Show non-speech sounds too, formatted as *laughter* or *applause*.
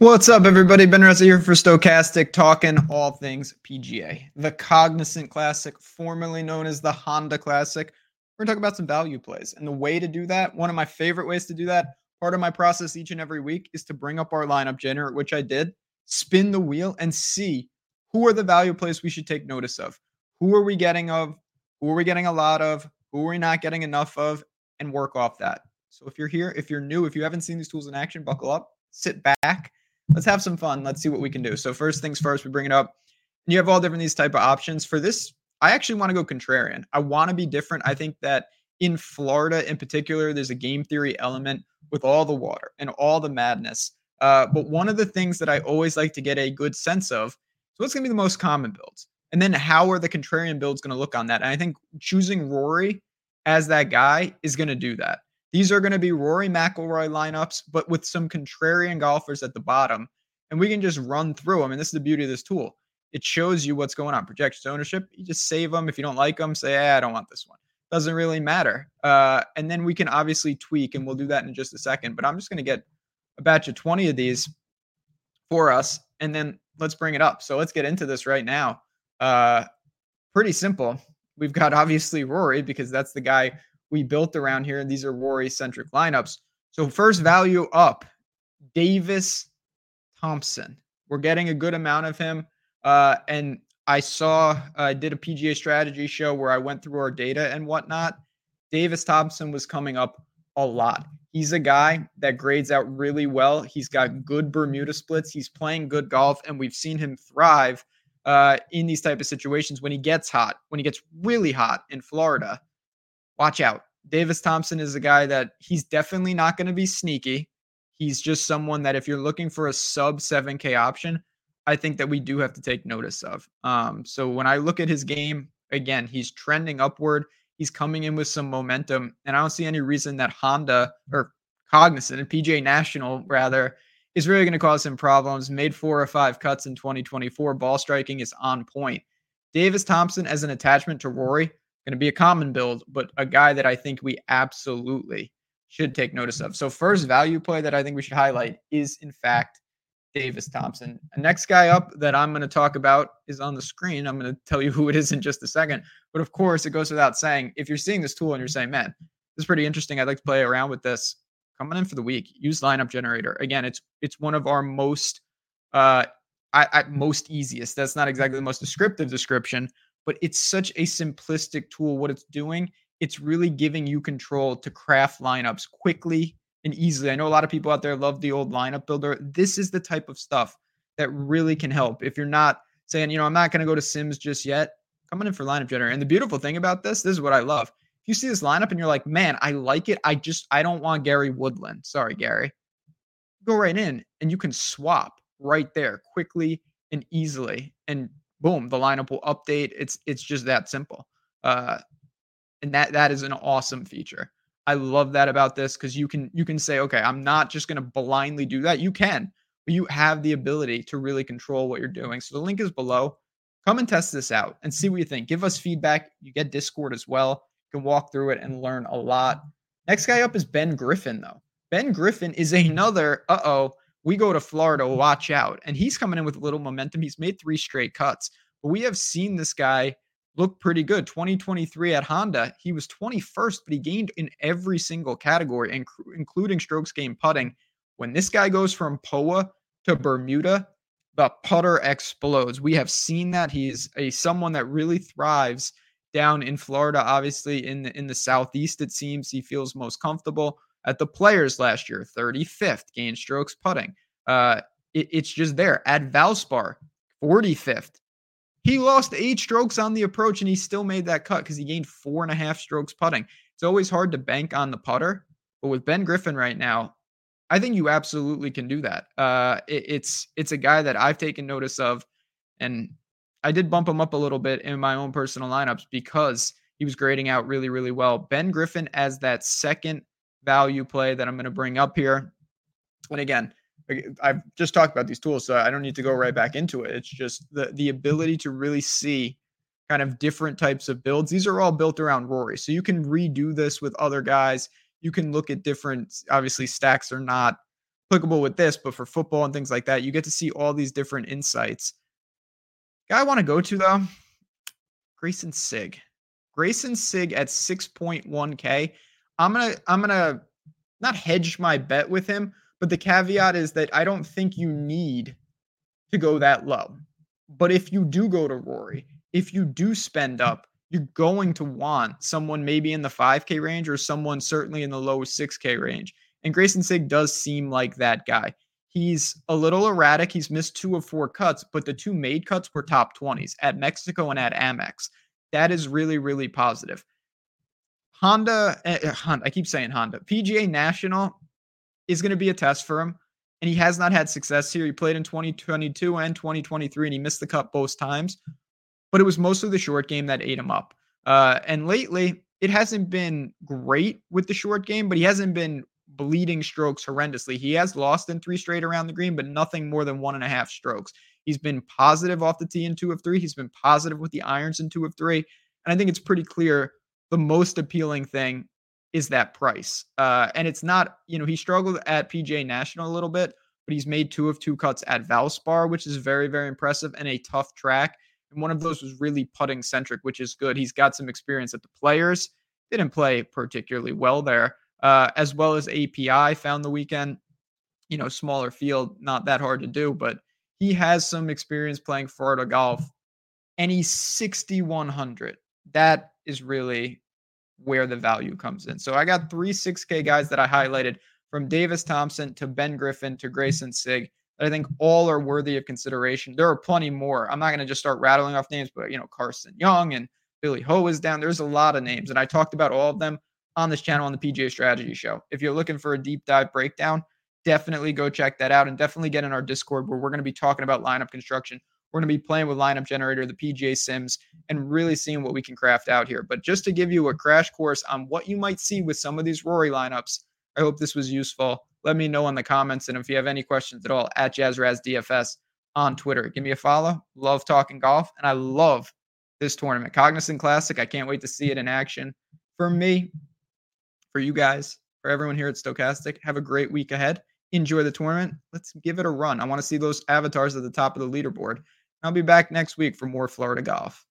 What's up, everybody? Ben Ressa here for Stokastic, talking all things PGA. The Cognizant Classic, formerly known as the Honda Classic. We're going to talk about some value plays. And the way to do that, one of my favorite ways to do that, part of my process each and every week is to bring up our lineup generator, which I did, spin the wheel, and see who are the value plays we should take notice of. Who are we getting of? Who are we getting a lot of? Who are we not getting enough of? And work off that. So if you're here, if you're new, if you haven't seen these tools in action, buckle up, sit back let's have some fun. Let's see what we can do. So first things first, we bring it up. And you have all different these type of options. For this, I actually want to go contrarian. I want to be different. I think that in Florida in particular, there's a game theory element with all the water and all the madness. Uh, but one of the things that I always like to get a good sense of is what's going to be the most common builds. And then how are the contrarian builds going to look on that? And I think choosing Rory as that guy is going to do that. These are going to be Rory McIlroy lineups, but with some contrarian golfers at the bottom. And we can just run through them. And this is the beauty of this tool. It shows you what's going on. Projections ownership, you just save them. If you don't like them, say, eh, I don't want this one. Doesn't really matter. Uh, and then we can obviously tweak, and we'll do that in just a second. But I'm just going to get a batch of 20 of these for us, and then let's bring it up. So let's get into this right now. Uh, pretty simple. We've got obviously Rory because that's the guy we built around here. And these are Rory centric lineups. So, first value up Davis Thompson. We're getting a good amount of him. Uh, and I saw, I uh, did a PGA strategy show where I went through our data and whatnot. Davis Thompson was coming up a lot. He's a guy that grades out really well. He's got good Bermuda splits. He's playing good golf, and we've seen him thrive uh, in these type of situations when he gets hot, when he gets really hot in Florida watch out. Davis Thompson is a guy that he's definitely not going to be sneaky. He's just someone that if you're looking for a sub 7K option, I think that we do have to take notice of. Um, so when I look at his game, again, he's trending upward. He's coming in with some momentum, and I don't see any reason that Honda or Cognizant and PGA National rather is really going to cause him problems. Made four or five cuts in 2024. Ball striking is on point. Davis Thompson as an attachment to Rory, going to be a common build, but a guy that I think we absolutely should take notice of. So, first value play that I think we should highlight is, in fact, Davis Thompson. The next guy up that I'm going to talk about is on the screen. I'm going to tell you *laughs* who it is in just a second. But of course, it goes without saying if you're seeing this tool and you're saying, man, this is pretty interesting. I'd like to play around with this. Coming in for the week, use lineup generator. Again, it's it's one of our most uh I, I most easiest. That's not exactly the most descriptive description, but it's such a simplistic tool. What it's doing, it's really giving you control to craft lineups quickly and easily. I know a lot of people out there love the old lineup builder. This is the type of stuff that really can help. If you're not saying, you know, I'm not going to go to Sims just yet, coming in for lineup generator. And the beautiful thing about this, this is what I love. If you see this lineup and you're like, man, I like it. I just, I don't want Gary Woodland. Sorry, Gary. Go right in and you can swap right there quickly and easily. And boom, the lineup will update. It's it's just that simple. Uh, and that that is an awesome feature. I love that about this because you can you can say, okay, I'm not just to blindly do that. You can, but you have the ability to really control what you're doing. So the link is below. Come and test this out and see what you think. Give us feedback. You get Discord as well. You can walk through it and learn a lot. Next guy up is Ben Griffin, though. Ben Griffin is another, uh oh, we go to Florida, watch out. And he's coming in with a little momentum. He's made three straight cuts, but we have seen this guy look pretty good. 2023 at Honda, he was 21st, but he gained in every single category, including strokes gained putting. When this guy goes from POA to Bermuda, the putter explodes. We have seen that he's a someone that really thrives down in Florida. Obviously, in the in the southeast, it seems he feels most comfortable at the players last year, 35th gain strokes putting. Uh, it, it's just there. At Valspar, 45th. He lost eight strokes on the approach and he still made that cut because he gained four and a half strokes putting. It's always hard to bank on the putter, but with Ben Griffin right now, I think you absolutely can do that. Uh, it, it's it's a guy that I've taken notice of, and I did bump him up a little bit in my own personal lineups because he was grading out really really well. Ben Griffin as that second value play that I'm going to bring up here. And again, I've just talked about these tools, so I don't need to go right back into it. It's just the the ability to really see kind of different types of builds. These are all built around Rory, so you can redo this with other guys. You can look at different. Obviously, stacks are not applicable with this, but for football and things like that, you get to see all these different insights. Guy I want to go to though, Greyson Sigg. Greyson Sigg at 6.1K. I'm gonna I'm gonna not hedge my bet with him, but the caveat is that I don't think you need to go that low. But if you do go to Rory, if you do spend up, you're going to want someone maybe in the 5K range or someone certainly in the low 6K range. And Greyson Sigg does seem like that guy. He's a little erratic. He's missed two of four cuts, but the two made cuts were top 20s at Mexico and at Amex. That is really, really positive. Honda, uh, Honda, I keep saying Honda. PGA National is going to be a test for him, and he has not had success here. He played in 2022 and 2023, and he missed the cut both times, but it was mostly the short game that ate him up. Uh, and lately, it hasn't been great with the short game, but he hasn't been bleeding strokes horrendously. He has lost in three straight around the green, but nothing more than one and a half strokes. He's been positive off the tee in two of three. He's been positive with the irons in two of three. And I think it's pretty clear the most appealing thing is that price. Uh, and it's not, you know, he struggled at PGA National a little bit, but he's made two of two cuts at Valspar, which is very, very impressive and a tough track. And one of those was really putting centric, which is good. He's got some experience at the players. Didn't play particularly well there, uh, as well as API found the weekend. You know, smaller field, not that hard to do, but he has some experience playing Florida golf, and he's 6,100. That is really where the value comes in. So I got three 6K guys that I highlighted from Davis Thompson to Ben Griffin to Greyson Sigg that I think all are worthy of consideration. There are plenty more. I'm not going to just start rattling off names, but you know, Carson Young and Billy Ho is down. There's a lot of names, and I talked about all of them on this channel on the PGA Strategy Show. If you're looking for a deep dive breakdown, definitely go check that out and definitely get in our Discord where we're going to be talking about lineup construction. We're going to be playing with lineup generator, the PGA Sims, and really seeing what we can craft out here. But just to give you a crash course on what you might see with some of these Rory lineups, I hope this was useful. Let me know in the comments. And if you have any questions at all, at JazzRazDFS on Twitter, give me a follow. Love talking golf, and I love this tournament. Cognizant Classic. I can't wait to see it in action. For me, for you guys, for everyone here at Stokastic, have a great week ahead. Enjoy the tournament. Let's give it a run. I want to see those avatars at the top of the leaderboard. I'll be back next week for more Florida golf.